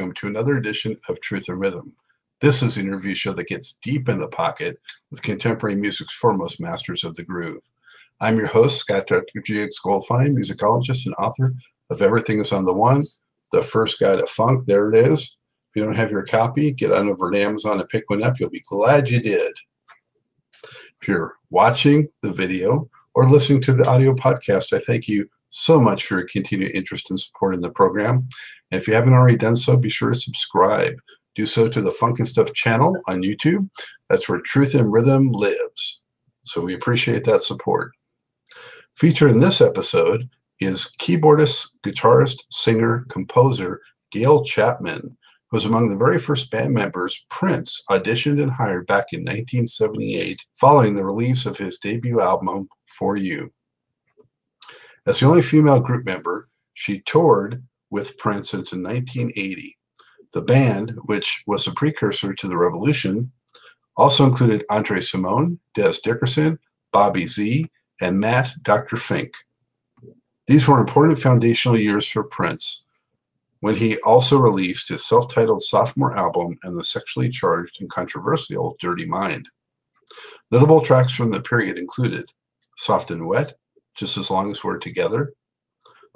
And welcome to another edition of Truth in Rhythm. This is an interview show that gets deep in the pocket with contemporary music's foremost masters of the groove. I'm your host, Scott Dr. GX Goldfine, musicologist and author of Everything is on the One, the first guide to funk. There it is. If you don't have your copy, get on over to Amazon and pick one up. You'll be glad you did. If you're watching the video or listening to the audio podcast, I thank you so much for your continued interest and support in the program. And if you haven't already done so, be sure to subscribe. Do so to the Funk and Stuff channel on YouTube. That's where Truth in Rhythm lives. So we appreciate that support. Featured in this episode is keyboardist, guitarist, singer, composer Gail Chapman, who was among the very first band members Prince auditioned and hired back in 1978 following the release of his debut album, For You. As the only female group member, she toured with Prince into 1980. The band, which was a precursor to the Revolution, also included Andre Cymone, Dez Dickerson, Bobby Z, and Matt Dr. Fink. These were important foundational years for Prince when he also released his self titled sophomore album and the sexually charged and controversial Dirty Mind. Notable tracks from the period included Soft and Wet, Just as Long as We're Together,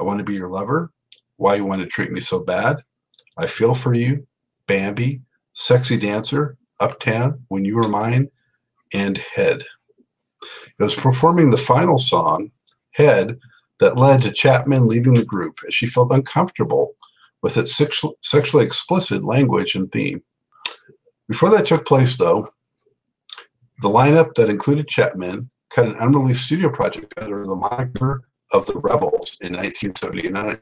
I Want to Be Your Lover, Why You Want to Treat Me So Bad, I Feel For You, Bambi, Sexy Dancer, Uptown, When You Were Mine, and Head. It was performing the final song, Head, that led to Chapman leaving the group as she felt uncomfortable with its sexu- sexually explicit language and theme. Before that took place, though, the lineup that included Chapman cut an unreleased studio project under the moniker of the Rebels in 1979.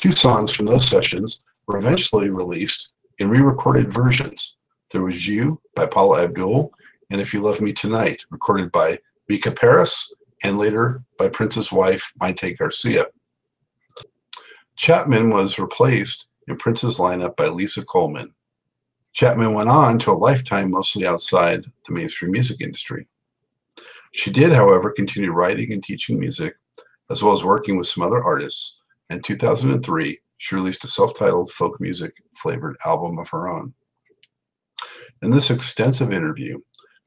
Two songs from those sessions were eventually released in re recorded versions. There was You by Paula Abdul and If You Love Me Tonight, recorded by Mica Paris and later by Prince's wife, Mayte Garcia. Chapman was replaced in Prince's lineup by Lisa Coleman. Chapman went on to a lifetime mostly outside the mainstream music industry. She did, however, continue writing and teaching music, as well as working with some other artists. In 2003, she released a self titled folk music flavored album of her own. In this extensive interview,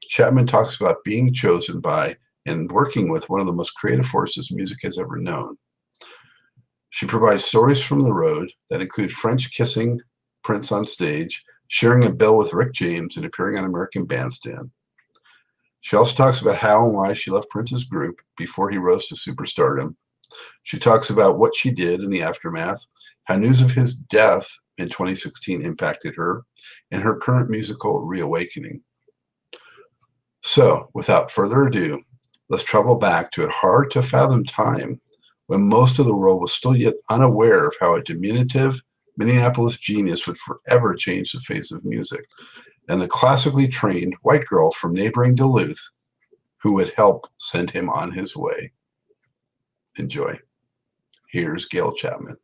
Chapman talks about being chosen by and working with one of the most creative forces music has ever known. She provides stories from the road that include French kissing Prince on stage, sharing a bill with Rick James, and appearing on American Bandstand. She also talks about how and why she left Prince's group before he rose to superstardom. She talks about what she did in the aftermath, how news of his death in 2016 impacted her, and her current musical reawakening. So, without further ado, let's travel back to a hard to fathom time when most of the world was still yet unaware of how a diminutive Minneapolis genius would forever change the face of music, and the classically trained white girl from neighboring Duluth who would help send him on his way. Enjoy. Here's Gail Chapman.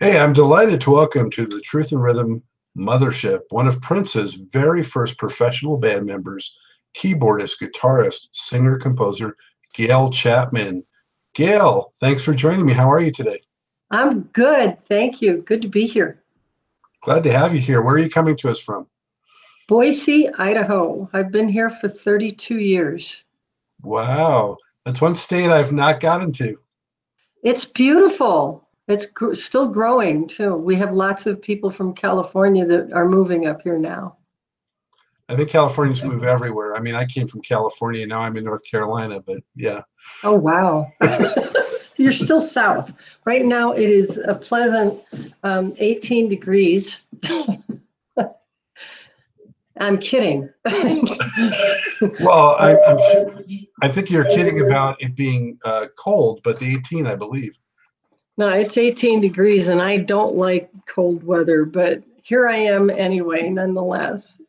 Hey, I'm delighted to welcome to the Truth in Rhythm Mothership one of Prince's very first professional band members, keyboardist, guitarist, singer, composer, Gail Chapman. Gail, thanks for joining me. How are you today? I'm good. Thank you. Good to be here. Glad to have you here. Where are you coming to us from? Boise, Idaho. I've been here for 32 years. Wow. That's one state I've not gotten to. It's beautiful. It's gr- still growing too. We have lots of people from California that are moving up here now. I think Californians move everywhere. I mean, I came from California. Now I'm in North Carolina, but yeah. Oh, wow. You're still south. Right now, it is a pleasant um, 18 degrees. I'm kidding. Well, I, I'm sure, I think you're kidding about it being uh, cold, but the 18, I believe. no, it's 18 degrees, and I don't like cold weather, but here I am anyway, nonetheless.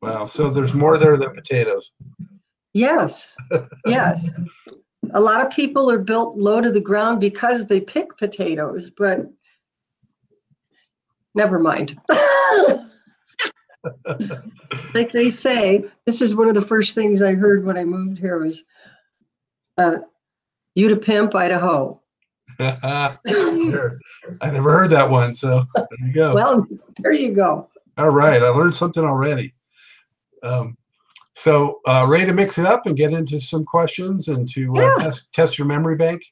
Wow. So there's more there than potatoes. Yes, yes. A lot of people are built low to the ground because they pick potatoes, but never mind. like they say, this is one of the first things I heard when I moved here was uh, you to pimp Idaho. sure. I never heard that one, so there you go. Well, there you go. All right, I learned something already. Um, so, uh, ready to mix it up and get into some questions and to uh, Yeah. test, test your memory bank?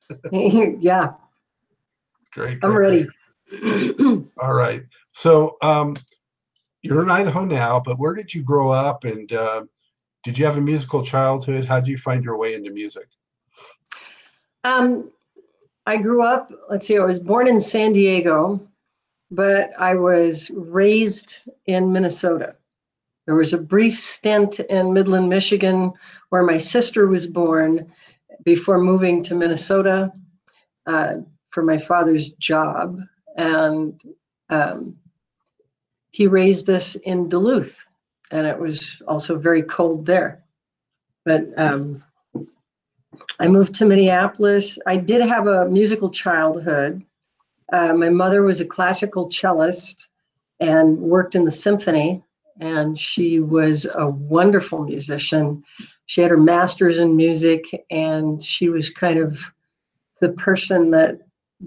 yeah, Great. I'm ready. All right. So, um, you're in Idaho now, but where did you grow up and uh, did you have a musical childhood? How did you find your way into music? Um, I grew up, let's see, I was born in San Diego, but I was raised in Minnesota. There was a brief stint in Midland, Michigan, where my sister was born before moving to Minnesota uh, for my father's job. And um, he raised us in Duluth, and it was also very cold there. But um, I moved to Minneapolis. I did have a musical childhood. Uh, my mother was a classical cellist and worked in the symphony, and she was a wonderful musician. She had her master's in music, and she was kind of the person that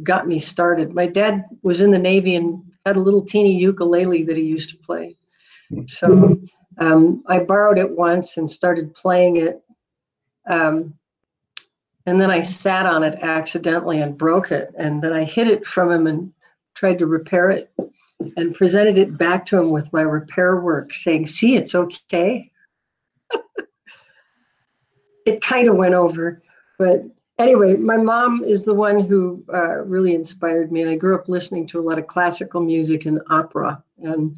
got me started. My dad was in the Navy and had a little teeny ukulele that he used to play. So um, I borrowed it once and started playing it. Um, and then I sat on it accidentally and broke it. And then I hid it from him and tried to repair it and presented it back to him with my repair work, saying, See, it's okay. it kind of went over. But anyway, my mom is the one who uh, really inspired me. And I grew up listening to a lot of classical music and opera. And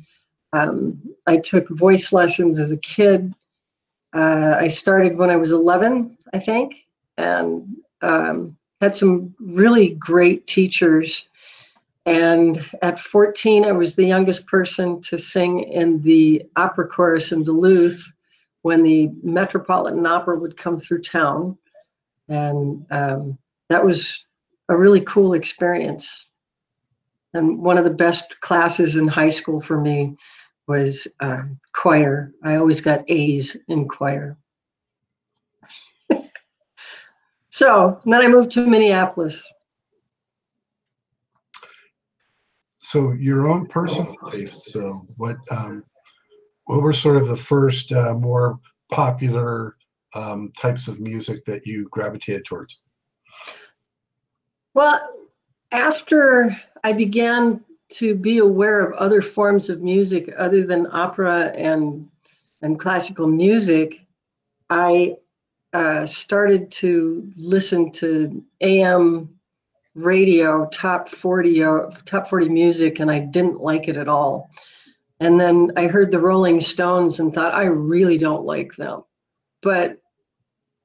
um, I took voice lessons as a kid. Uh, I started when I was 11, I think and um, had some really great teachers. And at 14, I was the youngest person to sing in the opera chorus in Duluth when the Metropolitan Opera would come through town. And um, that was a really cool experience. And one of the best classes in high school for me was uh, choir. I always got A's in choir. So then I moved to Minneapolis. So your own personal taste. So what um, what were sort of the first uh, more popular um, types of music that you gravitated towards? Well, after I began to be aware of other forms of music other than opera and and classical music, I uh, started to listen to AM radio, top 40, uh, top 40 music, and I didn't like it at all. And then I heard the Rolling Stones and thought, I really don't like them. But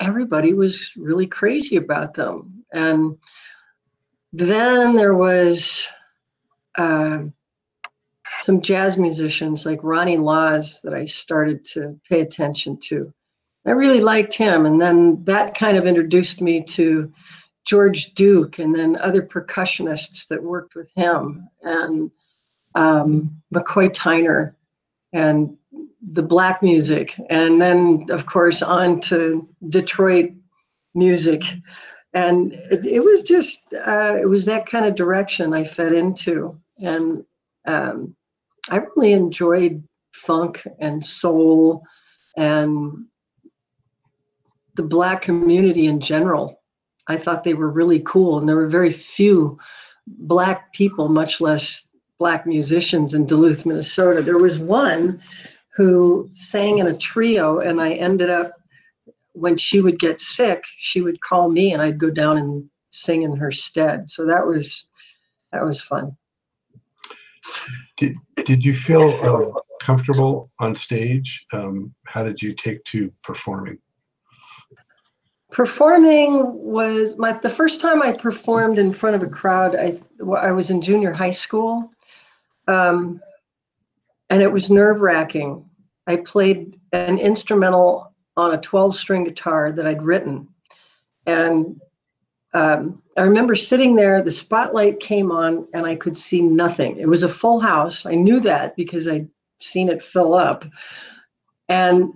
everybody was really crazy about them. And then there was uh, some jazz musicians like Ronnie Laws that I started to pay attention to. I really liked him. And then that kind of introduced me to George Duke and then other percussionists that worked with him and um, McCoy Tyner and the black music. And then, of course, on to Detroit music. And it, it was just, uh, it was that kind of direction I fed into. And um, I really enjoyed funk and soul and the black community in general. I thought they were really cool, and there were very few black people, much less black musicians in Duluth, Minnesota. There was one who sang in a trio, and I ended up when she would get sick, she would call me, and I'd go down and sing in her stead. So that was that was fun. Did Did you feel uh, comfortable on stage? Um, how did you take to performing? Performing was my the first time I performed in front of a crowd. I I was in junior high school, um, and it was nerve wracking. I played an instrumental on a 12 string guitar that I'd written, and um, I remember sitting there. The spotlight came on, and I could see nothing. It was a full house. I knew that because I'd seen it fill up, and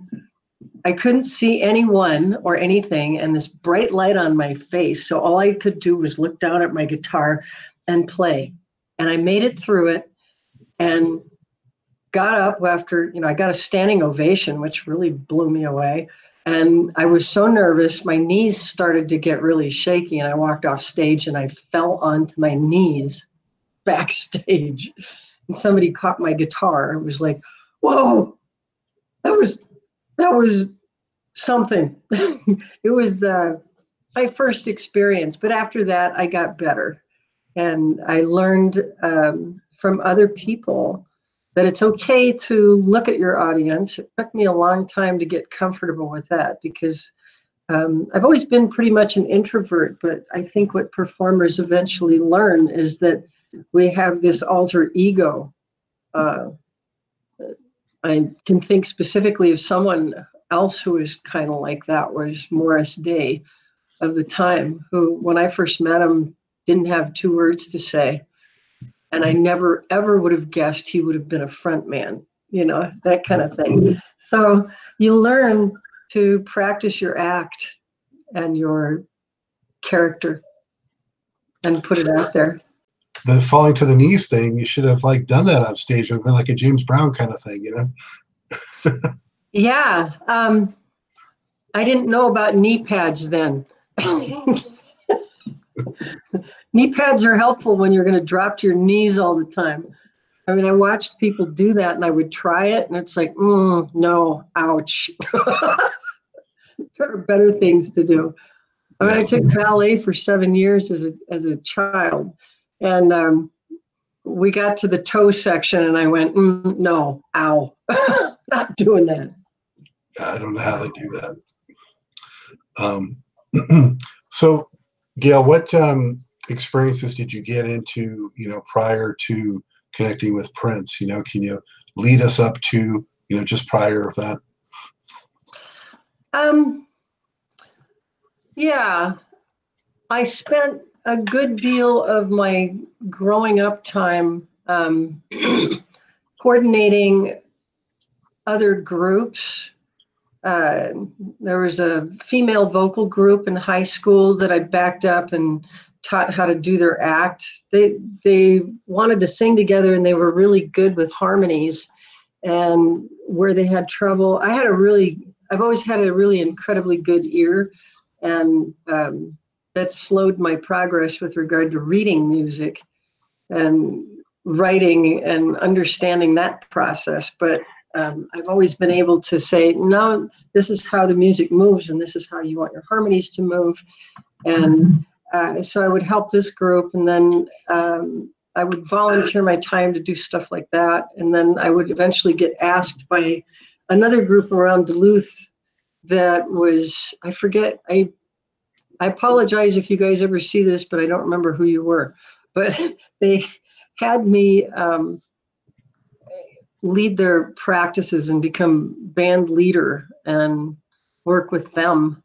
I couldn't see anyone or anything, and this bright light on my face. So all I could do was look down at my guitar and play. And I made it through it and got up after, you know, I got a standing ovation, which really blew me away. And I was so nervous, my knees started to get really shaky, and I walked off stage and I fell onto my knees backstage. And somebody caught my guitar. It was like, whoa, that was that was something. it was uh, my first experience, but after that, I got better, and I learned um, from other people that it's okay to look at your audience. It took me a long time to get comfortable with that because um, I've always been pretty much an introvert, but I think what performers eventually learn is that we have this alter ego. Uh, I can think specifically of someone else who was kind of like that was Morris Day of the time, who, when I first met him, didn't have two words to say. And I never ever would have guessed he would have been a front man, you know, that kind of thing. So you learn to practice your act and your character and put it out there the falling to the knees thing, you should have like done that on stage. It would been like a James Brown kind of thing, you know? yeah. Um, I didn't know about knee pads then. knee pads are helpful when you're going to drop to your knees all the time. I mean, I watched people do that and I would try it and it's like, mm, no, ouch. there are better things to do. I mean, I took ballet for seven years as a, as a child and um, we got to the toe section, and I went, mm, no, ow, not doing that. I don't know how they do that. Um, so, Gail, what um, experiences did you get into, you know, prior to connecting with Prince? You know, can you lead us up to, you know, just prior of that? Um, yeah, I spent a good deal of my growing up time um, coordinating other groups. Uh, there was a female vocal group in high school that I backed up and taught how to do their act. They they wanted to sing together and they were really good with harmonies. And where they had trouble, I had a really I've always had a really incredibly good ear, and um, that slowed my progress with regard to reading music and writing and understanding that process. But um, I've always been able to say, no, this is how the music moves, and this is how you want your harmonies to move. And uh, so I would help this group, and then um, I would volunteer my time to do stuff like that. And then I would eventually get asked by another group around Duluth that was, I forget, I I apologize if you guys ever see this, but I don't remember who you were. But they had me um, lead their practices and become band leader and work with them.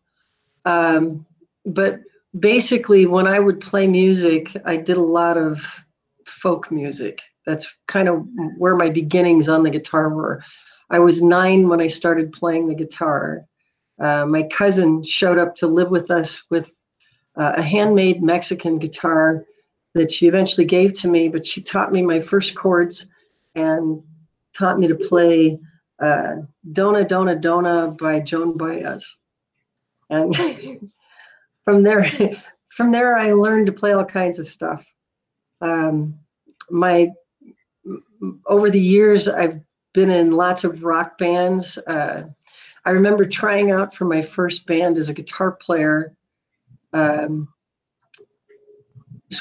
Um, but basically, when I would play music, I did a lot of folk music. That's kind of where my beginnings on the guitar were. I was nine when I started playing the guitar. Uh, my cousin showed up to live with us with uh, a handmade Mexican guitar that she eventually gave to me, but she taught me my first chords and taught me to play uh, Dona Dona Dona by Joan Baez. And from there, from there, I learned to play all kinds of stuff. Um, my over the years, I've been in lots of rock bands. Uh, I remember trying out for my first band as a guitar player um,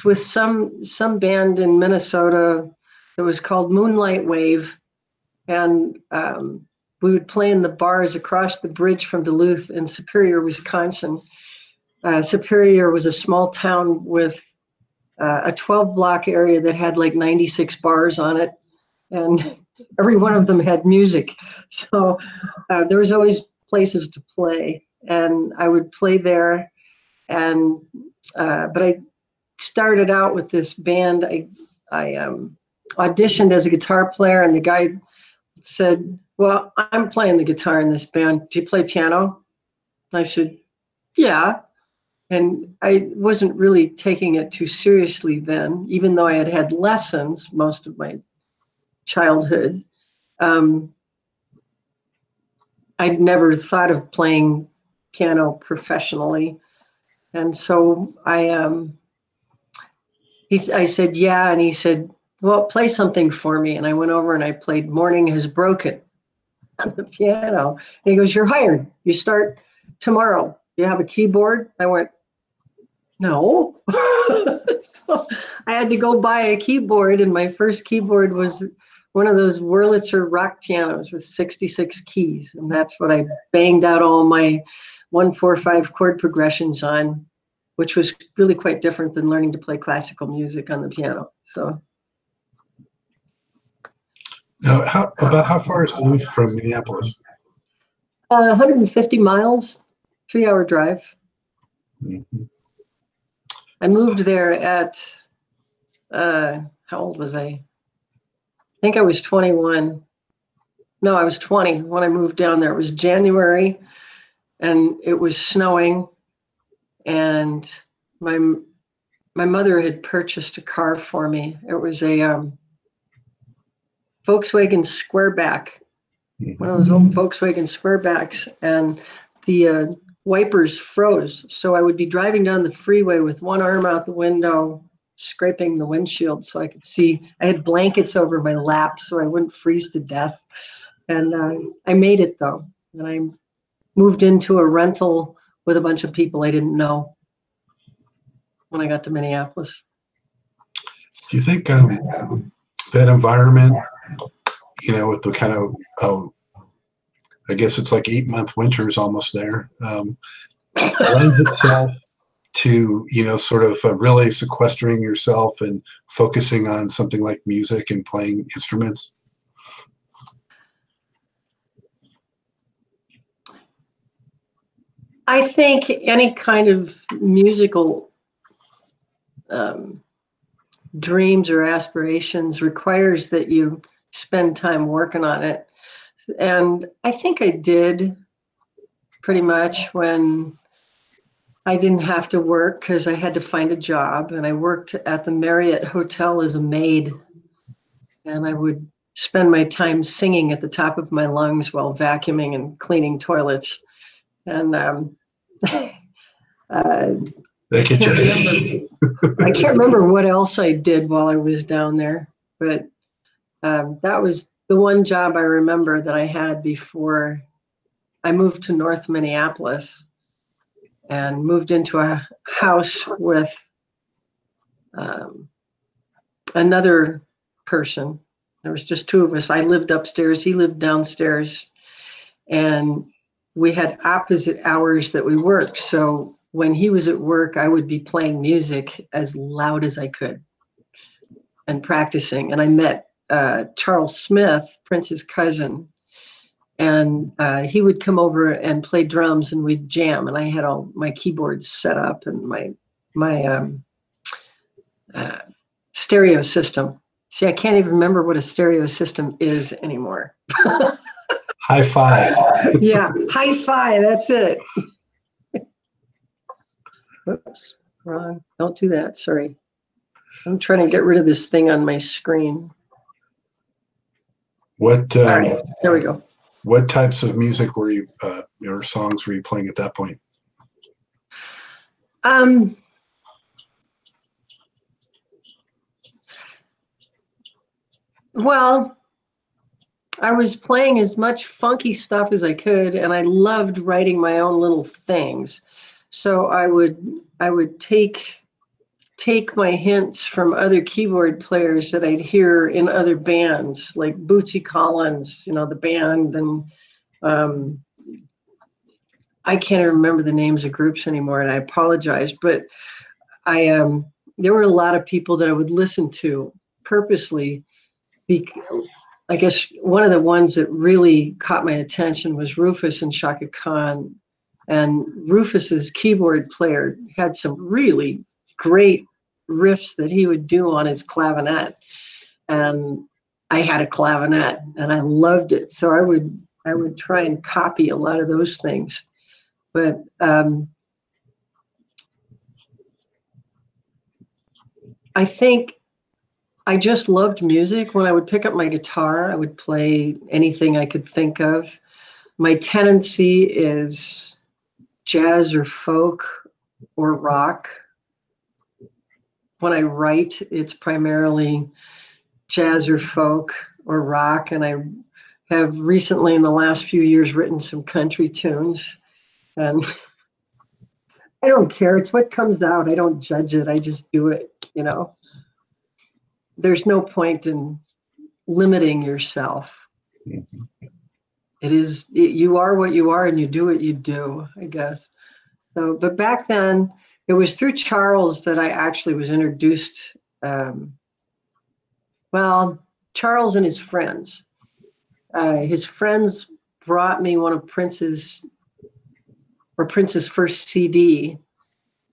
with some some band in Minnesota that was called Moonlight Wave, and um, we would play in the bars across the bridge from Duluth in Superior, Wisconsin. Uh, Superior was a small town with uh, a 12 block area that had like 96 bars on it, and every one of them had music. So uh, there was always places to play, and I would play there and uh, but I started out with this band. I I um, auditioned as a guitar player, and the guy said, Well, I'm playing the guitar in this band. Do you play piano? And I said, Yeah. And I wasn't really taking it too seriously then, even though I had had lessons most of my childhood. Um, I'd never thought of playing piano professionally. And so I, um, he, I said, yeah. And he said, well, play something for me. And I went over and I played Morning Has Broken on the piano. And he goes, you're hired. You start tomorrow. You have a keyboard? I went, no. so I had to go buy a keyboard. And my first keyboard was one of those Wurlitzer rock pianos with 66 keys. And that's what I banged out all my one, four, five chord progressions on, which was really quite different than learning to play classical music on the piano. So. Now, how, about how far is Duluth from Minneapolis? Uh, 150 miles, three hour drive. Mm-hmm. I moved there at, uh, how old was I? I think I was 21. No, I was 20 when I moved down there. It was January and it was snowing and my my mother had purchased a car for me. It was a um, Volkswagen Squareback, one of those old mm-hmm. Volkswagen Squarebacks, and the uh, wipers froze. So I would be driving down the freeway with one arm out the window, scraping the windshield so I could see. I had blankets over my lap so I wouldn't freeze to death. And uh, I made it though. And I moved into a rental with a bunch of people I didn't know when I got to Minneapolis. Do you think um, that environment, you know, with the kind of, oh, I guess it's like eight month winters almost there, um, lends itself to you know sort of uh, really sequestering yourself and focusing on something like music and playing instruments. I think any kind of musical um, dreams or aspirations requires that you spend time working on it and i think i did pretty much when I didn't have to work because I had to find a job, and I worked at the Marriott Hotel as a maid. And I would spend my time singing at the top of my lungs while vacuuming and cleaning toilets. And um, uh, I, can't remember, I can't remember what else I did while I was down there, but um, that was the one job I remember that I had before I moved to North Minneapolis and moved into a house with um, another person. There was just two of us. I lived upstairs, he lived downstairs, and we had opposite hours that we worked. So when he was at work, I would be playing music as loud as I could and practicing. And I met uh, Charles Smith, Prince's cousin, and uh, he would come over and play drums and we'd jam. And i had all my keyboards set up and my my um, uh, stereo system. See i can't even remember what a stereo system is anymore. Hi-fi yeah hi-fi that's it. Whoops wrong. Don't do that sorry. I'm trying to get rid of this thing on my screen what uh, right, there we go what types of music were you, uh, or songs were you playing at that point? Um, well, I was playing as much funky stuff as I could, and I loved writing my own little things. So I would I would take take my hints from other keyboard players that I'd hear in other bands, like Bootsy Collins, you know, the band, and um, I can't remember the names of groups anymore, and I apologize, but I um, there were a lot of people that I would listen to purposely. Because, I guess one of the ones that really caught my attention was Rufus and Chaka Khan. And Rufus's keyboard player had some really great riffs that he would do on his clavinet. And I had a clavinet and I loved it. So I would I would try and copy a lot of those things. But um, I think I just loved music. When I would pick up my guitar, I would play anything I could think of. My tendency is jazz or folk or rock. When I write, it's primarily jazz or folk or rock. And I have recently, in the last few years, written some country tunes. And I don't care. It's what comes out. I don't judge it. I just do it, you know. There's no point in limiting yourself. It is, it, you are what you are and you do what you do, I guess. So, but back then, it was through Charles that I actually was introduced. Um, well, Charles and his friends. Uh, his friends brought me one of Prince's or Prince's first CD,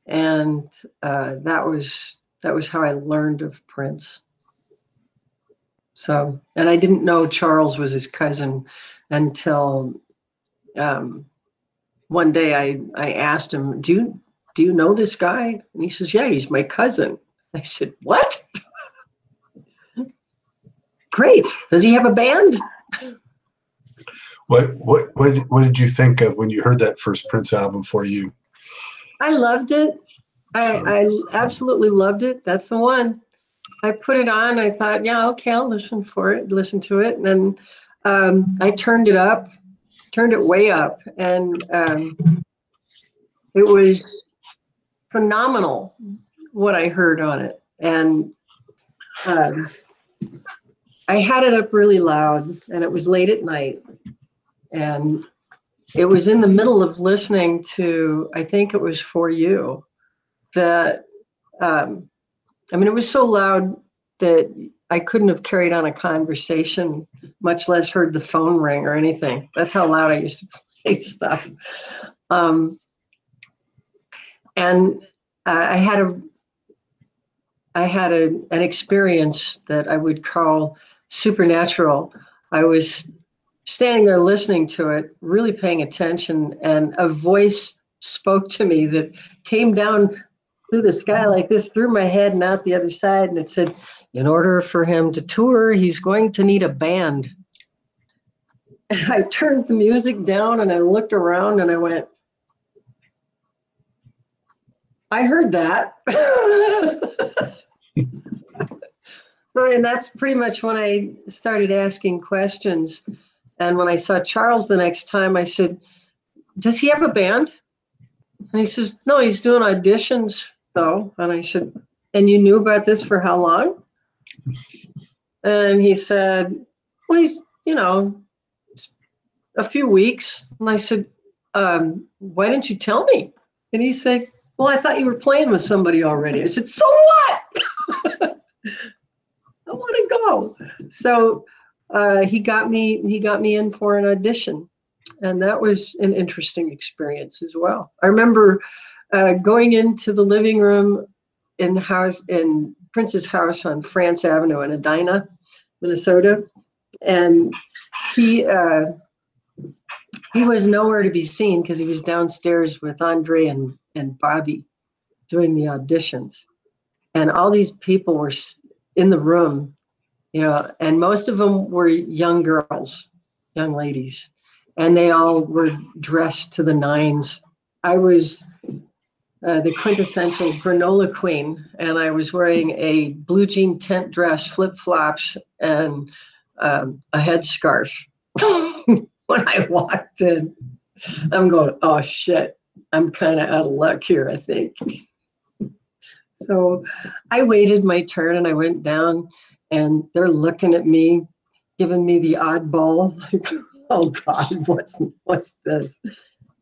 and uh, that was that was how I learned of Prince. So, and I didn't know Charles was his cousin until um, one day I I asked him, "Do you do you know this guy?" And he says, "Yeah, he's my cousin." I said, "What?" Great. Does he have a band? What what what what did you think of when you heard that first Prince album for you? I loved it. I, I absolutely loved it. That's the one. I put it on. I thought, yeah, okay, I'll listen for it, listen to it, and then um, I turned it up, turned it way up, and um, it was phenomenal what I heard on it. And um, I had it up really loud, and it was late at night, and it was in the middle of listening to i think it was for you that um, i mean it was so loud that i couldn't have carried on a conversation much less heard the phone ring or anything. That's how loud i used to play stuff. Um, and uh, i had a i had a, an experience that i would call supernatural i was standing there listening to it, really paying attention, and a voice spoke to me that came down through the sky like this, through my head and out the other side, and it said, "In order for him to tour, he's going to need a band." And I turned the music down and I looked around and I went, I heard that. and that's pretty much when I started asking questions. And when I saw Charles the next time, I said, Does he have a band? And he says, No, he's doing auditions though. And I said, And you knew about this for how long? And he said, Well, he's, you know, a few weeks. And I said, um, Why didn't you tell me? And he said, Well, I thought you were playing with somebody already. I said, So what? I want to go. So uh, he got me he got me in for an audition, and that was an interesting experience as well. I remember uh, going into the living room in house in Prince's house on France Avenue in Edina, Minnesota, and he uh, he was nowhere to be seen because he was downstairs with Andre and and Bobby doing the auditions, and all these people were in the room you know, and most of them were young girls, young ladies, and they all were dressed to the nines. I was uh, the quintessential granola queen, and I was wearing a blue jean tent dress, flip flops, and um, a headscarf when I walked in. I'm going, oh shit, I'm kind of out of luck here, I think. so I waited my turn and I went down and they're looking at me, giving me the oddball, like, oh God, what's what's this?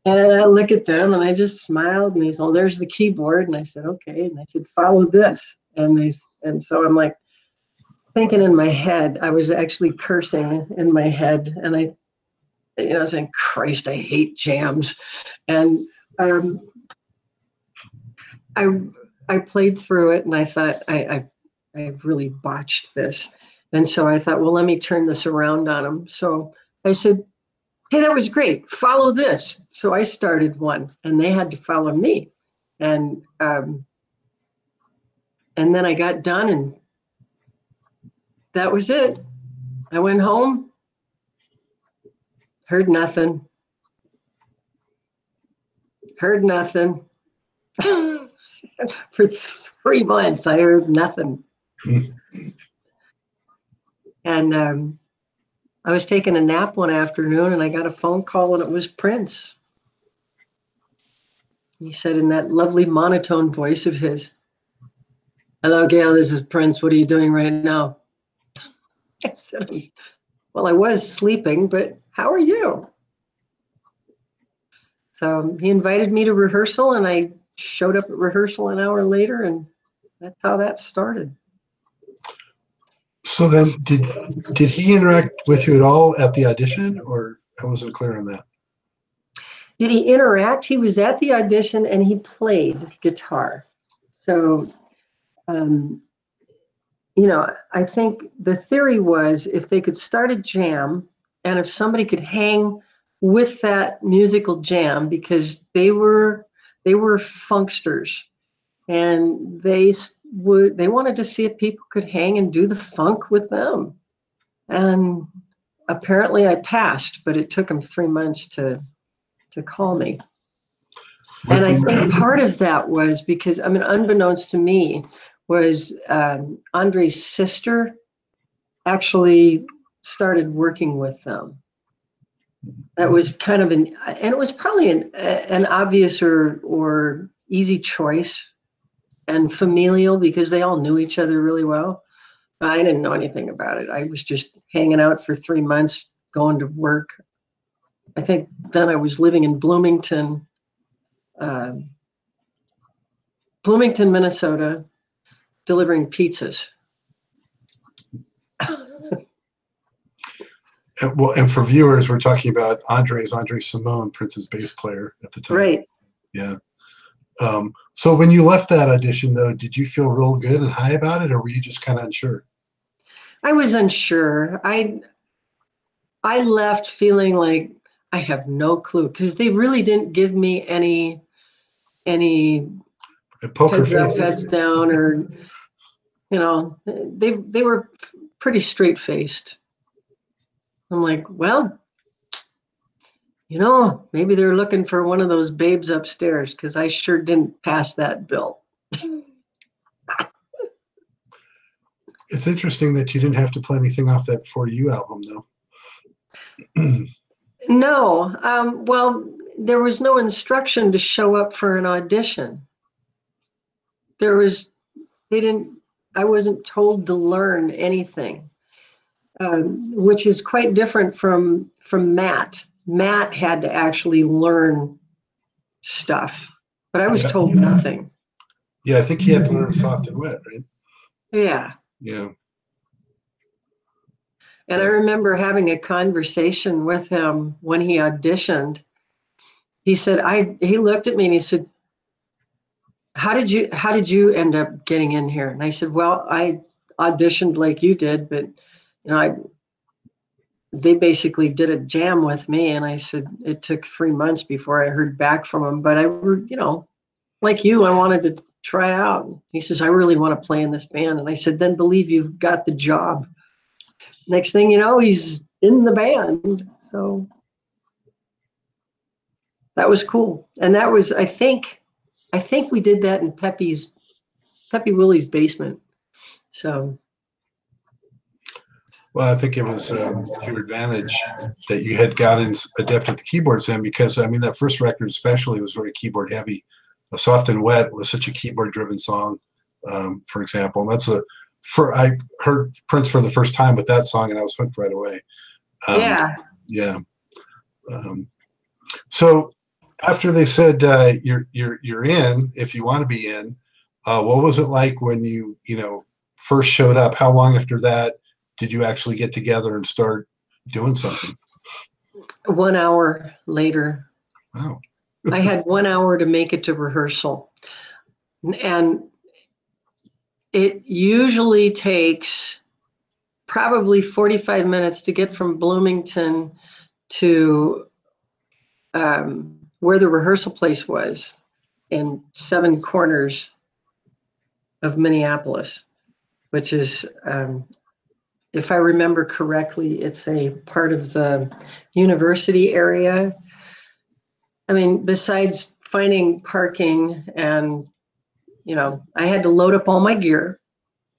And I look at them and I just smiled and they said, Oh, there's the keyboard. And I said, Okay. And I said, follow this. And they and so I'm like thinking in my head, I was actually cursing in my head. And I you know, I was saying, Christ, I hate jams. And um I I played through it and I thought I, I I've really botched this. And so I thought, well, let me turn this around on him. So I said, hey, that was great. Follow this. So I started one, and they had to follow me. And um, and then I got done, and that was it. I went home, heard nothing, heard nothing. For three months, I heard nothing. and um, I was taking a nap one afternoon and I got a phone call and it was Prince. He said in that lovely monotone voice of his, Hello, Gail, this is Prince. What are you doing right now? I said, Well, I was sleeping, but how are you? So he invited me to rehearsal and I showed up at rehearsal an hour later and that's how that started. So then, did did he interact with you at all at the audition, or I wasn't clear on that? Did he interact? He was at the audition and he played guitar. So, um, you know, I think the theory was if they could start a jam and if somebody could hang with that musical jam because they were they were funksters. And they would they wanted to see if people could hang and do the funk with them. And apparently i passed but it took them three months to to call me. And i think part of that was because i mean unbeknownst to me was um, andre's sister actually started working with them that was kind of an and it was probably an an obvious or or easy choice and familial because they all knew each other really well. I didn't know anything about it. I was just hanging out for three months, going to work. I think then I was living in Bloomington, uh, Bloomington, Minnesota, delivering pizzas. Well, and for viewers, we're talking about Andre's Andre Cymone, Prince's bass player at the time. Right. Yeah. Um, so when you left that audition, though, did you feel real good and high about it, or were you just kind of unsure? I was unsure. I I left feeling like I have no clue because they really didn't give me any any A poker heads heads down, or you know, they they were pretty straight faced. I'm like, well, you know, maybe they're looking for one of those babes upstairs because I sure didn't pass that bill. It's interesting that you didn't have to play anything off that For You album, though. No, um, well, there was no instruction to show up for an audition. There was, they didn't, I wasn't told to learn anything, um, which is quite different from from Matt. Matt had to actually learn stuff, but I was Yeah. told nothing. Yeah, I think he had to learn soft and wet, right? Yeah. Yeah. And I remember having a conversation with him when he auditioned. He said, I he looked at me and he said, How did you how did you end up getting in here? And I said, Well, I auditioned like you did, but know, I they basically did a jam with me and I said it took three months before I heard back from him. But I were, you know, like you, I wanted to try out. He says, I really want to play in this band. And I said, then believe you've got the job next thing you know, he's in the band. So that was cool. And that was, I think, I think we did that in Pepe's, Pepe Willie's basement. So Well, I think it was um, your advantage that you had gotten adept at the keyboards then, because I mean that first record especially was very keyboard heavy. A soft and wet was such a keyboard driven song, um, for example, and that's a for I heard Prince for the first time with that song and I was hooked right away. Um, yeah, yeah. Um, so after they said uh, you're you're you're in, if you want to be in, uh, what was it like when you you know first showed up? How long after that did you actually get together and start doing something? one hour later, Wow. I had one hour to make it to rehearsal. And it usually takes probably 45 minutes to get from Bloomington to um, where the rehearsal place was in Seven Corners of Minneapolis, which is, um, if I remember correctly, it's a part of the university area. I mean, besides finding parking and, you know, I had to load up all my gear,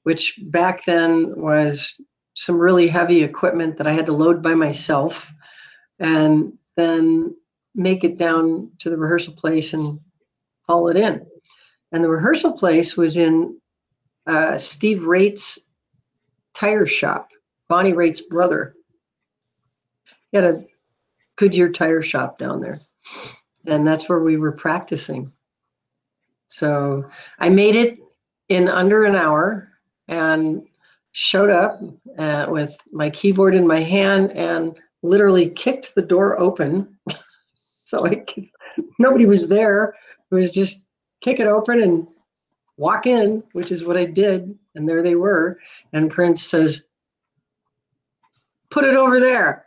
which back then was some really heavy equipment that I had to load by myself and then make it down to the rehearsal place and haul it in. And the rehearsal place was in uh, Steve Raitt's tire shop, Bonnie Raitt's brother. He had a Goodyear tire shop down there. And that's where we were practicing. So I made it in under an hour and showed up uh, with my keyboard in my hand and literally kicked the door open. so I, nobody was there. It was just kick it open and walk in, which is what I did. And there they were. And Prince says, put it over there.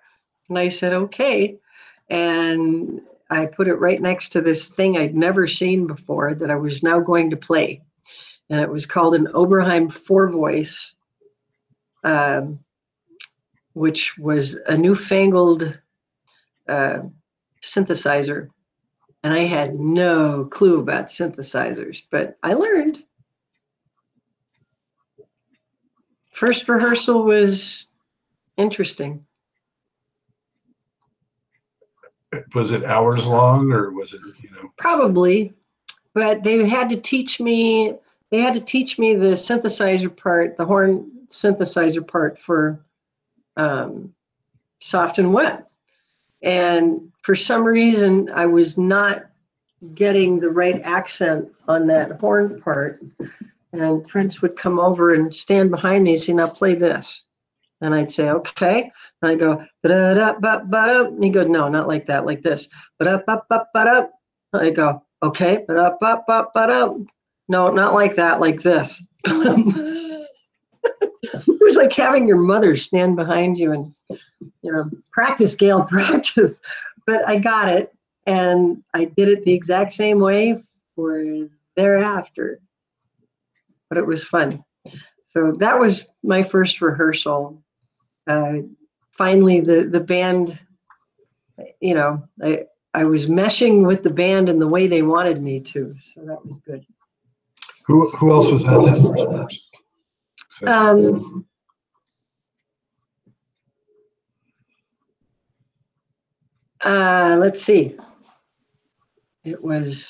And I said, okay. And I put it right next to this thing I'd never seen before that I was now going to play. And it was called an Oberheim four voice um, which was a newfangled uh, synthesizer. And I had no clue about synthesizers, but I learned. First rehearsal was interesting. Was it hours long or was it, you know? Probably, but they had to teach me, they had to teach me the synthesizer part, the horn synthesizer part for um, soft and wet. And for some reason, I was not getting the right accent on that horn part. And Prince would come over and stand behind me and say, Now play this. And I'd say, Okay. And I'd go, da da ba ba da. And he goes, No, not like that, like this. Ba da ba ba ba da. I go, Okay. Ba da ba ba ba da. No, not like that, like this. it was like having your mother stand behind you and you know practice gail practice but i got it and i did it the exact same way for thereafter but it was fun. So that was my first rehearsal. Uh, finally the the band you know i i was meshing with the band in the way they wanted me to so that was good. Who who else was at that um, uh, let's see. It was,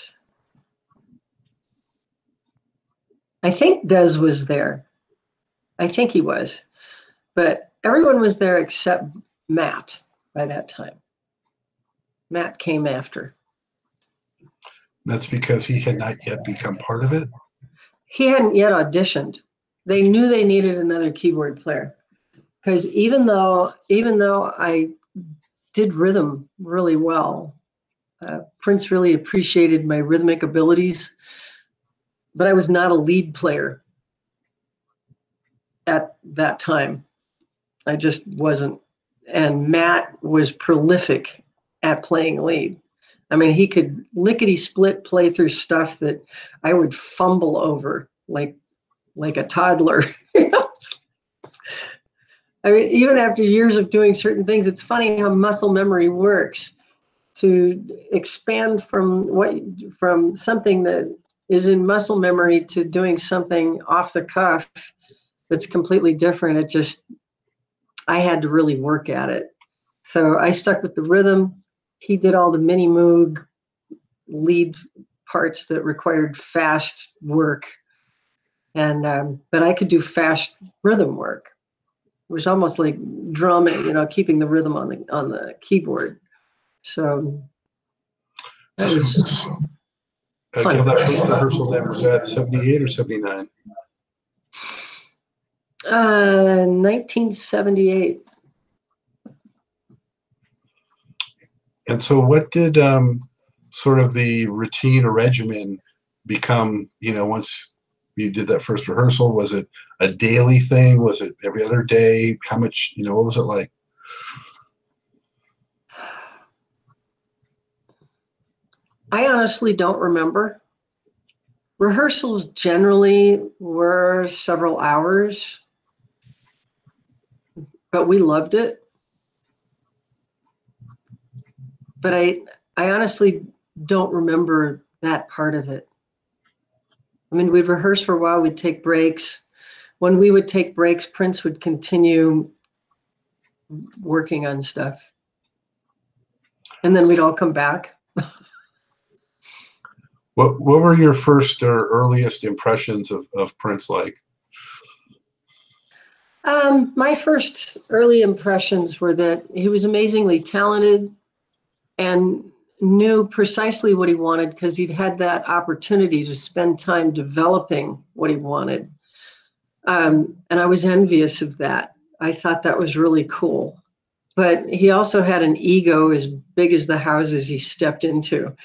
I think Dez was there. I think he was, but everyone was there except Matt by that time. Matt came after. That's because he had not yet become part of it? He hadn't yet auditioned they knew they needed another keyboard player because even though even though I did rhythm really well, uh, Prince really appreciated my rhythmic abilities, but I was not a lead player at that time. I just wasn't. And Matt was prolific at playing lead. I mean, he could lickety split play through stuff that I would fumble over, like like a toddler. I mean, even after years of doing certain things, it's funny how muscle memory works to expand from what from something that is in muscle memory to doing something off the cuff that's completely different. It just I had to really work at it. So I stuck with the rhythm. He did all the Minimoog lead parts that required fast work and um, but I could do fast rhythm work. It was almost like drumming, you know, keeping the rhythm on the on the keyboard. So that was. Gail, that first rehearsal then was at 78 or 79? Uh, 1978. And so, what did um, sort of the routine or regimen become? You know, once you did that first rehearsal? Was it a daily thing? Was it every other day? How much, you know, what was it like? I honestly don't remember. Rehearsals generally were several hours, but we loved it. But I I honestly don't remember that part of it. I mean, we'd rehearse for a while, we'd take breaks. When we would take breaks, Prince would continue working on stuff. And then we'd all come back. What what were your first or earliest impressions of, of Prince like? Um, my first early impressions were that he was amazingly talented and knew precisely what he wanted because he'd had that opportunity to spend time developing what he wanted. Um, and I was envious of that. I thought that was really cool. But he also had an ego as big as the houses he stepped into.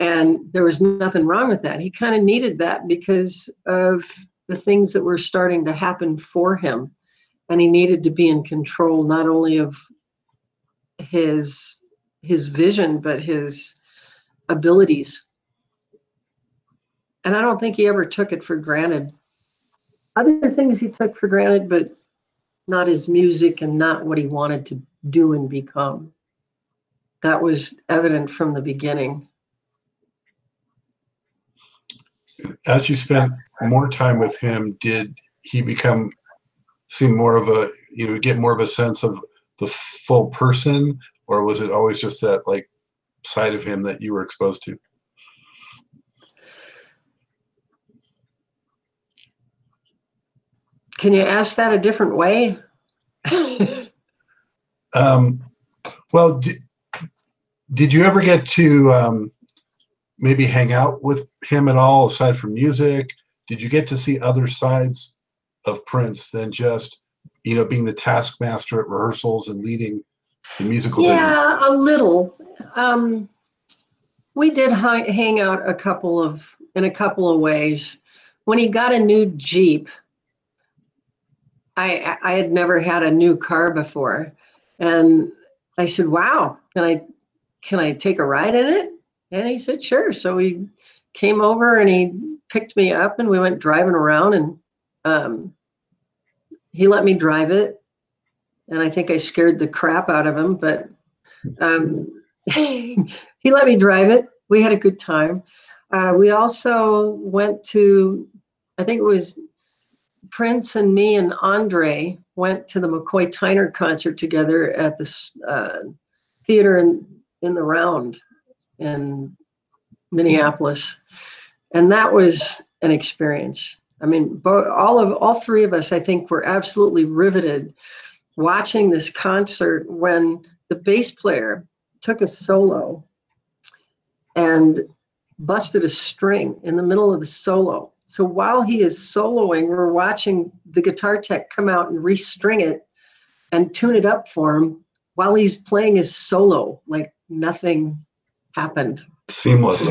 And there was nothing wrong with that. He kind of needed that because of the things that were starting to happen for him. And he needed to be in control not only of his his vision, but his abilities. And I don't think he ever took it for granted. Other things he took for granted, but not his music and not what he wanted to do and become. That was evident from the beginning. As you spent more time with him, did he become seem more of a you know get more of a sense of the full person? Or was it always just that like side of him that you were exposed to? Can you ask that a different way? Um, well did, did you ever get to um, maybe hang out with him at all aside from music? Did you get to see other sides of prince than just you know being the taskmaster at rehearsals and leading the musical yeah vision? a little. Um, we did hang out a couple of in a couple of ways. When he got a new jeep i i had never had a new car before. And i said wow can i can i take a ride in it and he said sure so he came over and he picked me up and we went driving around and um, he let me drive it and I think I scared the crap out of him, but um, he let me drive it. We had a good time. Uh, we also went to, I think it was Prince and me and Andre went to the McCoy Tyner concert together at the uh, theater in, in the Round in Minneapolis. And that was an experience. I mean, all of all three of us, I think, were absolutely riveted watching this concert when the bass player took a solo and busted a string in the middle of the solo. So while he is soloing, we're watching the guitar tech come out and restring it and tune it up for him while he's playing his solo, like nothing happened. Seamless.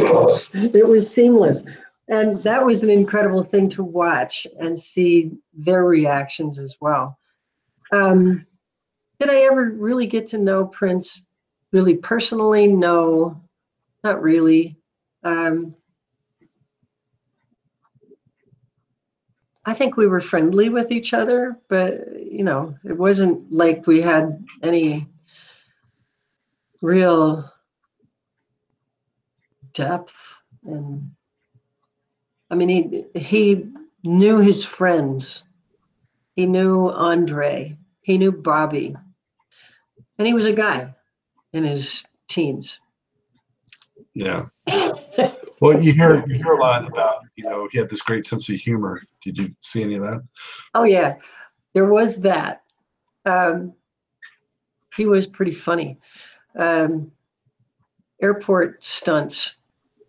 It was seamless. And that was an incredible thing to watch and see their reactions as well. Um, did I ever really get to know Prince really personally? No, not really. Um, I think we were friendly with each other, but you know, it wasn't like we had any real depth and I mean he he knew his friends. He knew Andre. He knew Bobby. And he was a guy in his teens. Yeah. well, you hear you hear a lot about, you know, he had this great sense of humor. Did you see any of that? Oh yeah. There was that. Um, he was pretty funny. Um, airport stunts,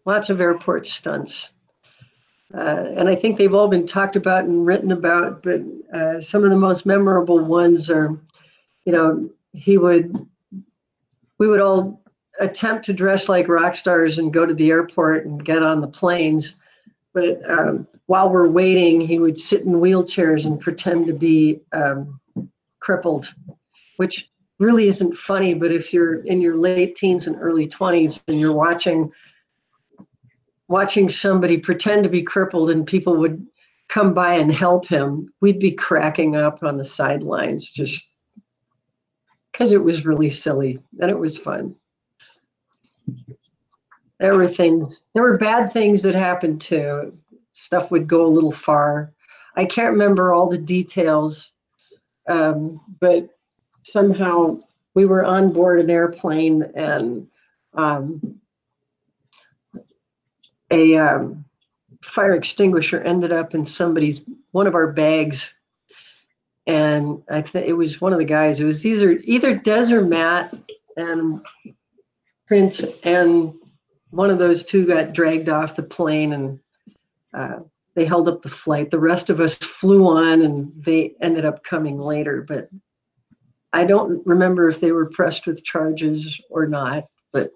lots of airport stunts. Uh, and I think they've all been talked about and written about, but uh, some of the most memorable ones are, you know, he would, we would all attempt to dress like rock stars and go to the airport and get on the planes. but um, while we're waiting, he would sit in wheelchairs and pretend to be um, crippled, which really isn't funny. But if you're in your late teens and early 20s and you're watching watching somebody pretend to be crippled and people would come by and help him, we'd be cracking up on the sidelines just because it was really silly and it was fun. There were things, there were bad things that happened too. Stuff would go a little far. I can't remember all the details, um, but somehow we were on board an airplane and um, a um, fire extinguisher ended up in somebody's one of our bags. And i think it was one of the guys it was either either dez or matt and prince and one of those two got dragged off the plane and uh, they held up the flight. The rest of us flew on and they ended up coming later but i don't remember if they were pressed with charges or not but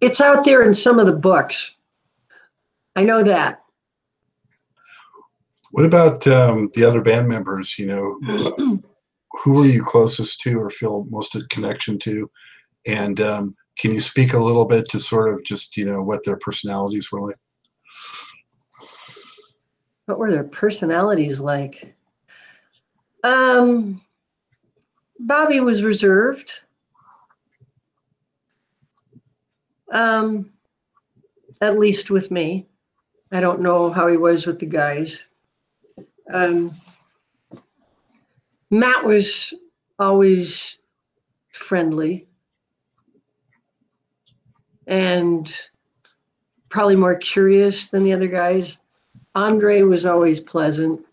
it's out there in some of the books. I know that. What about um, the other band members? You know, who are you closest to or feel most a connection to? And um, can you speak a little bit to sort of just you know what their personalities were like? What were their personalities like? Um, Bobby was reserved. Um, at least with me. I don't know how he was with the guys. Um, Matt was always friendly and probably more curious than the other guys. Andre was always pleasant,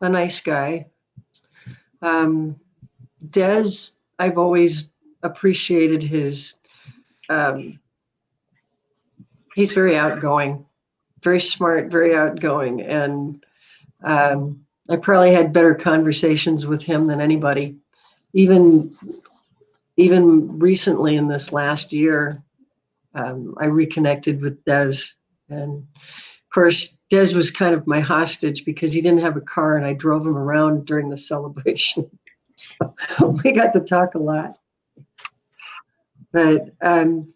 a nice guy. Um, Dez, I've always appreciated his um, he's very outgoing, very smart, very outgoing, and um, I probably had better conversations with him than anybody. Even even recently in this last year, um, I reconnected with Dez, and of course Dez was kind of my hostage because he didn't have a car, and I drove him around during the celebration. so we got to talk a lot. But um,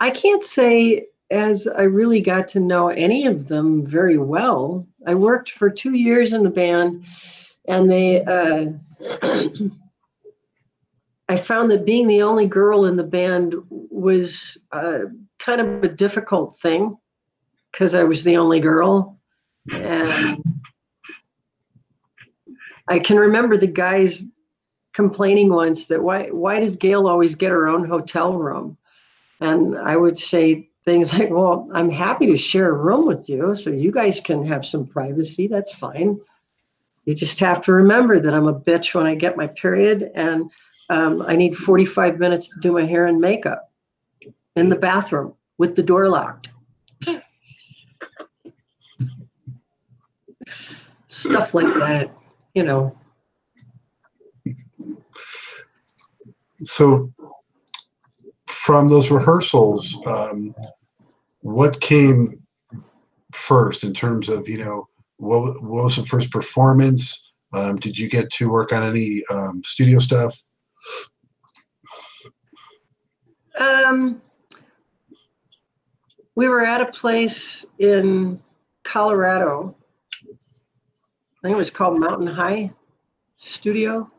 I can't say as I really got to know any of them very well. I worked for two years in the band, and they. Uh, I found that being the only girl in the band was uh, kind of a difficult thing because I was the only girl. And I can remember the guys complaining once that why why does Gail always get her own hotel room? And I would say things like, well, I'm happy to share a room with you so you guys can have some privacy. That's fine. You just have to remember that I'm a bitch when I get my period and um, I need 45 minutes to do my hair and makeup in the bathroom with the door locked. Stuff like that, you know. So from those rehearsals, um, what came first in terms of you know what, what was the first performance? Um, did you get to work on any um, studio stuff? Um, we were at a place in Colorado. I think it was called Mountain High Studio.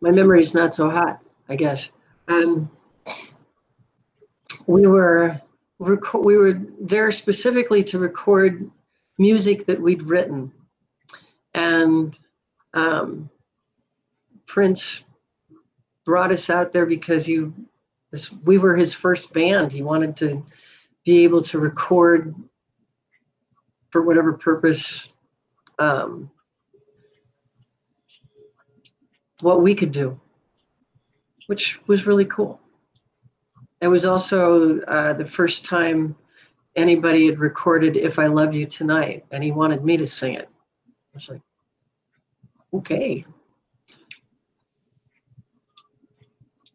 My memory's not so hot, I guess. Um, we were we were there specifically to record music that we'd written, and um, Prince brought us out there because you this, we were his first band. He wanted to be able to record for whatever purpose um, what we could do, which was really cool. It was also uh, the first time anybody had recorded If I Love You Tonight, and he wanted me to sing it. I was like, okay.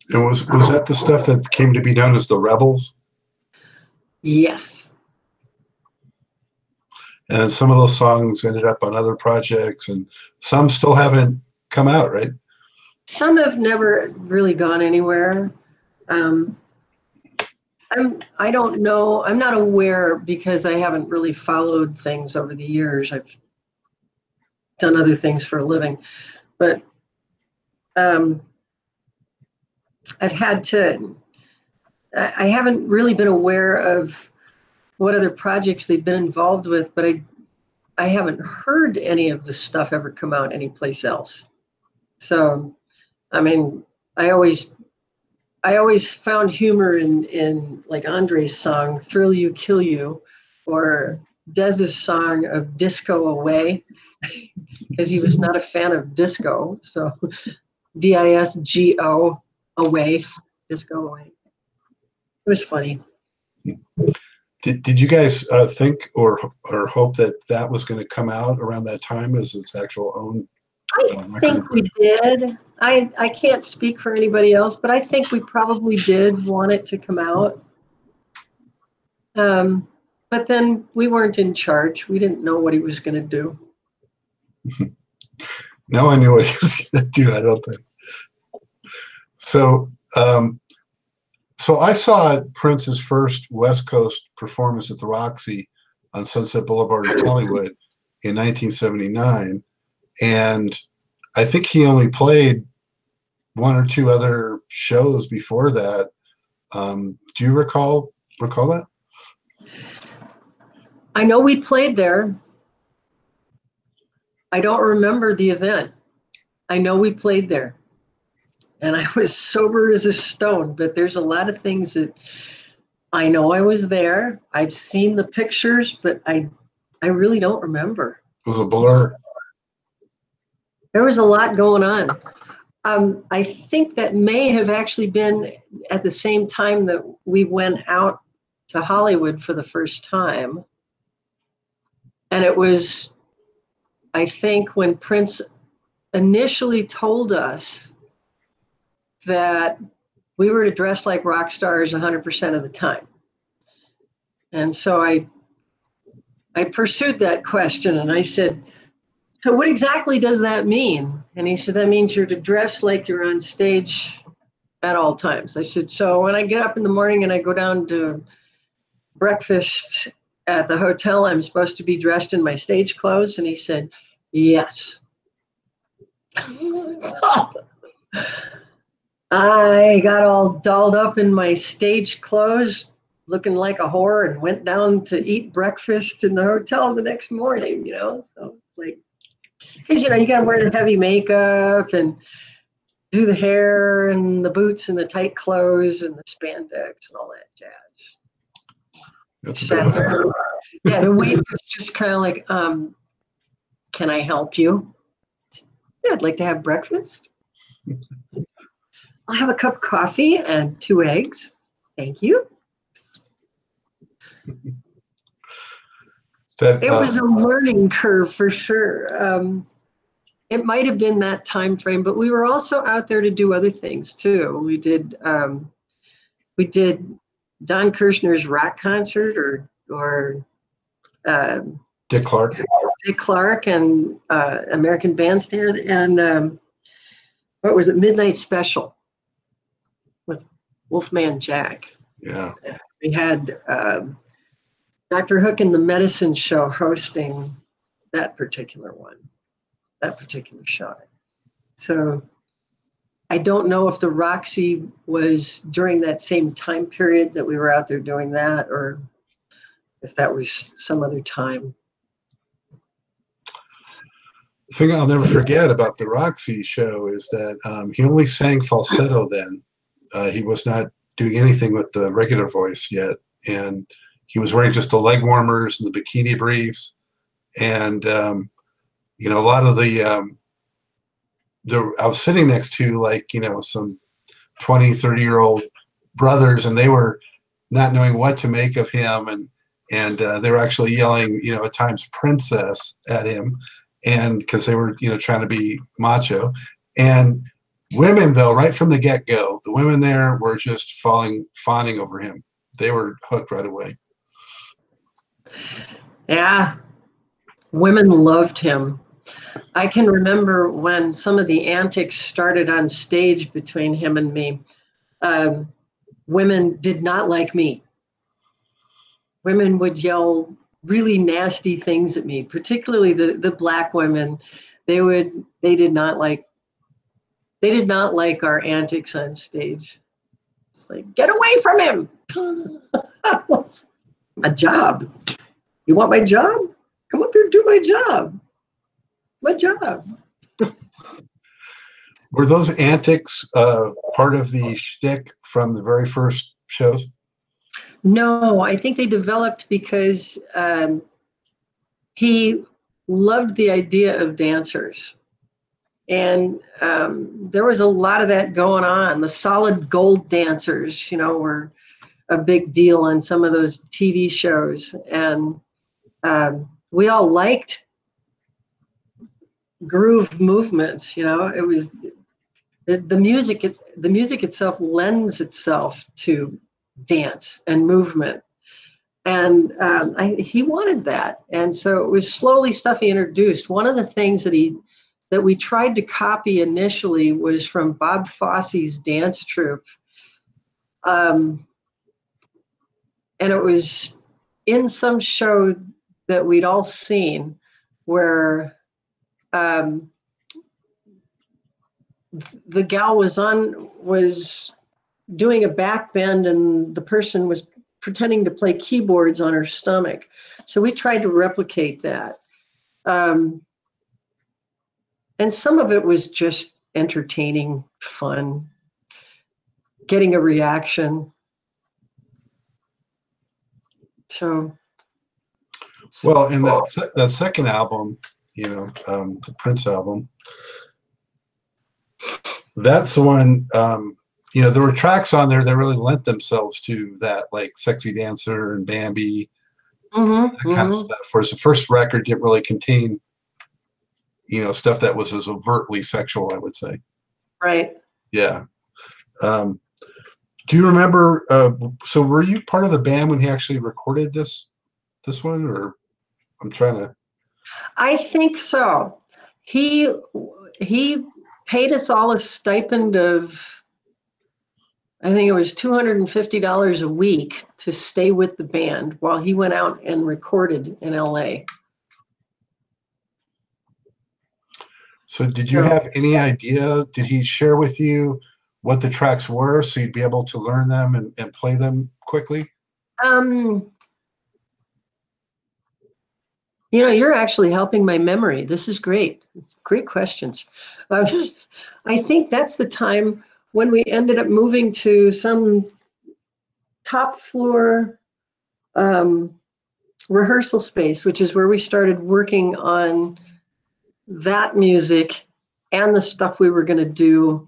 And was was that the stuff that came to be known as the Rebels? Yes. And some of those songs ended up on other projects, and some still haven't come out, right? Some have never really gone anywhere. Um, I'm I don't know. I'm not aware because I haven't really followed things over the years. I've done other things for a living, but um, I've had to. I haven't really been aware of what other projects they've been involved with, but I I haven't heard any of this stuff ever come out anyplace else. So, I mean, I always I always found humor in in like Andre's song "Thrill You, Kill You," or Dez's song of "Disco Away," because he was not a fan of disco. So, D I S G O away, disco away. It was funny. Did, did you guys uh, think or or hope that that was going to come out around that time as its actual own? I uh, think we did. I I can't speak for anybody else, but I think we probably did want it to come out. Um, but then we weren't in charge. We didn't know what he was going to do. No one knew what he was going to do. I don't think. So, um, so I saw Prince's first West Coast performance at the Roxy on Sunset Boulevard in Hollywood in 1979, and I think he only played one or two other shows before that. Um, do you recall recall that? I know we played there. I don't remember the event. I know we played there. And I was sober as a stone, but there's a lot of things that I know I was there. I've seen the pictures, but I I really don't remember. It was a blur. There was a lot going on. Um, I think that may have actually been at the same time that we went out to Hollywood for the first time. And it was, I think, when Prince initially told us that we were to dress like rock stars 100% of the time. And so I I pursued that question and I said, so what exactly does that mean? And he said, that means you're to dress like you're on stage at all times. I said, so when I get up in the morning and I go down to breakfast at the hotel, I'm supposed to be dressed in my stage clothes? And he said, yes. I got all dolled up in my stage clothes, looking like a whore, and went down to eat breakfast in the hotel the next morning, you know? So, like, because, you know, you got to wear the heavy makeup and do the hair and the boots and the tight clothes and the spandex and all that jazz. That's a bit of a So, yeah, the wait was just kind of like, um, can I help you? Yeah, I'd like to have breakfast. I'll have a cup of coffee and two eggs. Thank you. that. It uh, was a learning curve for sure. Um, it might have been that time frame, but we were also out there to do other things too. We did um, we did Don Kirshner's rock concert or or um, Dick Clark. Dick Clark and uh, American Bandstand and um, what was it? Midnight Special with Wolfman Jack. Yeah. We had um, Dr. Hook and the Medicine Show hosting that particular one, that particular shot. So I don't know if the Roxy was during that same time period that we were out there doing that or if that was some other time. The thing I'll never forget about the Roxy show is that um, he only sang falsetto then. Uh, he was not doing anything with the regular voice yet. And he was wearing just the leg warmers and the bikini briefs. And, um, you know, a lot of the, um, the, I was sitting next to like, you know, some 20, 30 year old brothers, and they were not knowing what to make of him. And, and uh, they were actually yelling, you know, at times princess at him and because they were you know trying to be macho and Women, though, right from the get go, the women there were just falling, fawning over him. They were hooked right away. Yeah, women loved him. I can remember when some of the antics started on stage between him and me. Um, women did not like me. Women would yell really nasty things at me, particularly the, the black women. They would they did not like they did not like our antics on stage. It's like, get away from him. a job. You want my job? Come up here and do my job. My job. Were those antics uh, part of the shtick from the very first shows? No, I think they developed because um, he loved the idea of dancers. And um, there was a lot of that going on. The solid gold dancers, you know, were a big deal on some of those TV shows. And um, we all liked groove movements, you know, it was the, music, it, the music itself lends itself to dance and movement. And um, I, he wanted that. And so it was slowly stuff he introduced. One of the things that he that we tried to copy initially was from Bob Fosse's dance troupe. Um, and it was in some show that we'd all seen where um, the gal was on was doing a back bend and the person was pretending to play keyboards on her stomach. So we tried to replicate that. Um, and some of it was just entertaining fun getting a reaction. So well in that that second album you know um, the prince album. That's the one um, you know there were tracks on there that really lent themselves to that like sexy dancer and bambi mm-hmm, that kind mm-hmm. of stuff whereas the first record didn't really contain you know stuff that was as overtly sexual i would say. Right. Yeah. Um, do you remember uh, so were you part of the band when he actually recorded this this one or? I'm trying to I think so. He he paid us all a stipend of I think it was $250 a week to stay with the band while he went out and recorded in LA. So did you have any idea? Did he share with you what the tracks were so you'd be able to learn them and, and play them quickly? Um you know, you're actually helping my memory. This is great. Great questions. Um, I think that's the time when we ended up moving to some top floor um, rehearsal space, which is where we started working on that music and the stuff we were going to do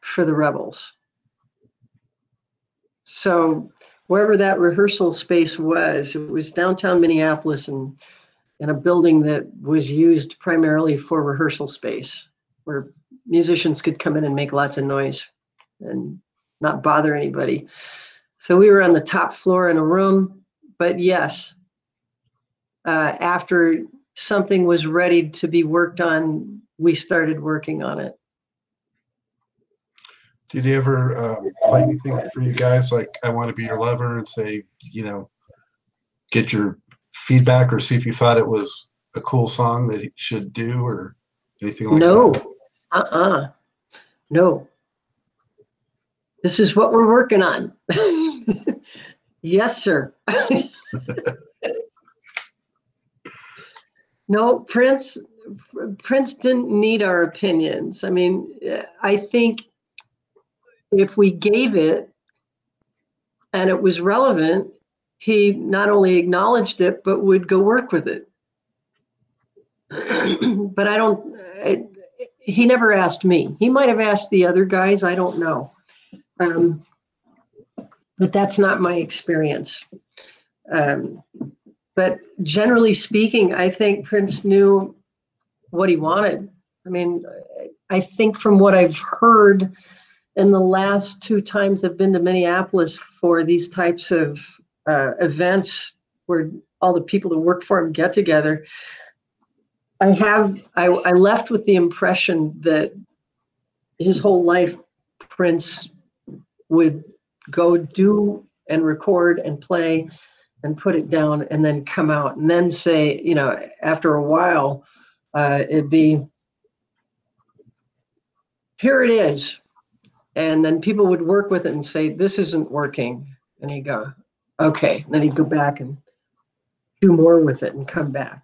for the Rebels. So wherever that rehearsal space was, it was downtown Minneapolis and in a building that was used primarily for rehearsal space where musicians could come in and make lots of noise and not bother anybody. So we were on the top floor in a room, but yes, uh, after something was ready to be worked on, we started working on it. Did he ever um, play anything for you guys like "I Want to Be Your Lover" and say, you know, get your feedback or see if you thought it was a cool song that he should do or anything like no, that? No. Uh-uh, no. This is what we're working on. yes, sir. no, Prince. Prince didn't need our opinions. I mean, I think if we gave it and it was relevant, he not only acknowledged it but would go work with it. but I don't. I, he never asked me. He might have asked the other guys. I don't know. Um, but that's not my experience. Um, but generally speaking, I think Prince knew what he wanted. I mean, I think from what I've heard in the last two times I've been to Minneapolis for these types of uh, events where all the people that work for him get together, I have I, I left with the impression that his whole life Prince would go do and record and play and put it down and then come out and then say, you know, after a while, uh, it'd be here it is. And then people would work with it and say, this isn't working. And he'd go, okay. Then he'd go back and do more with it and come back.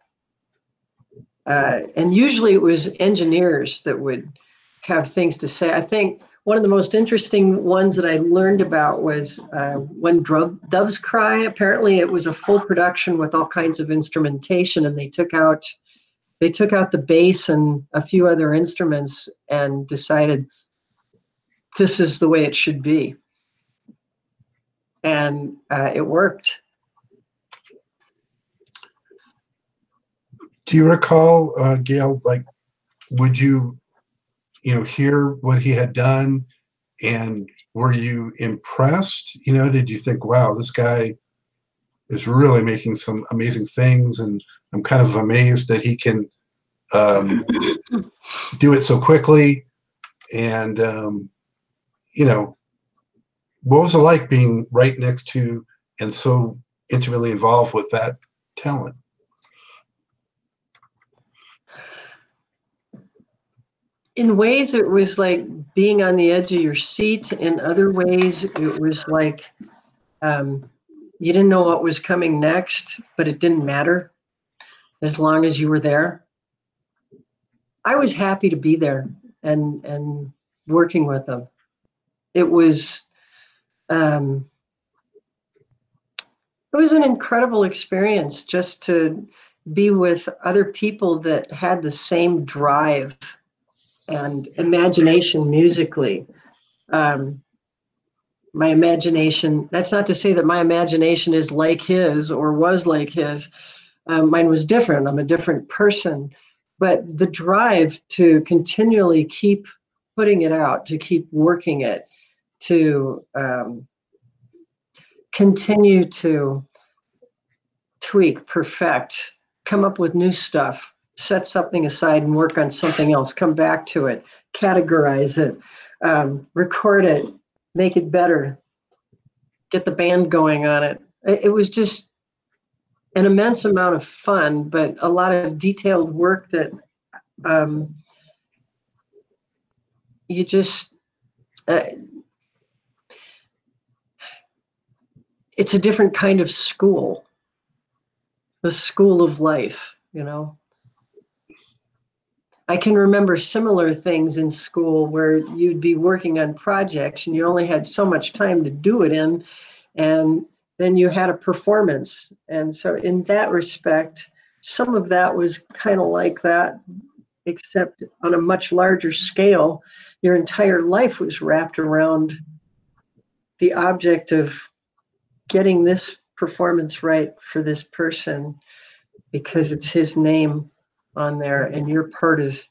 Uh, and usually it was engineers that would have things to say. I think one of the most interesting ones that I learned about was uh, when Doves Cry. Apparently, it was a full production with all kinds of instrumentation, and they took out they took out the bass and a few other instruments and decided this is the way it should be, and uh, it worked. Do you recall, uh, Gail? Like, would you you know hear what he had done and were you impressed you know did you think wow this guy is really making some amazing things and i'm kind of amazed that he can um, do it so quickly and um, you know what was it like being right next to and so intimately involved with that talent? In ways it was like being on the edge of your seat. In other ways it was like um, you didn't know what was coming next but it didn't matter as long as you were there. I was happy to be there and and working with them. It was um, it was an incredible experience just to be with other people that had the same drive and imagination musically. Um, my imagination, that's not to say that my imagination is like his or was like his. Um, mine was different. I'm a different person. But the drive to continually keep putting it out, to keep working it, to um, continue to tweak, perfect, come up with new stuff set something aside and work on something else, come back to it, categorize it, um, record it, make it better, get the band going on it. it. It was just an immense amount of fun, but a lot of detailed work that um, you just. Uh, it's a different kind of school, the school of life, you know. I can remember similar things in school where you'd be working on projects and you only had so much time to do it in, and then you had a performance. And so, in that respect, some of that was kind of like that, except on a much larger scale. Your entire life was wrapped around the object of getting this performance right for this person because it's his name on there and you're part of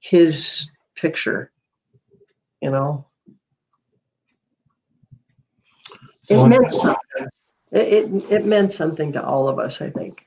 his picture you know? It meant something. It, it, it meant something to all of us i think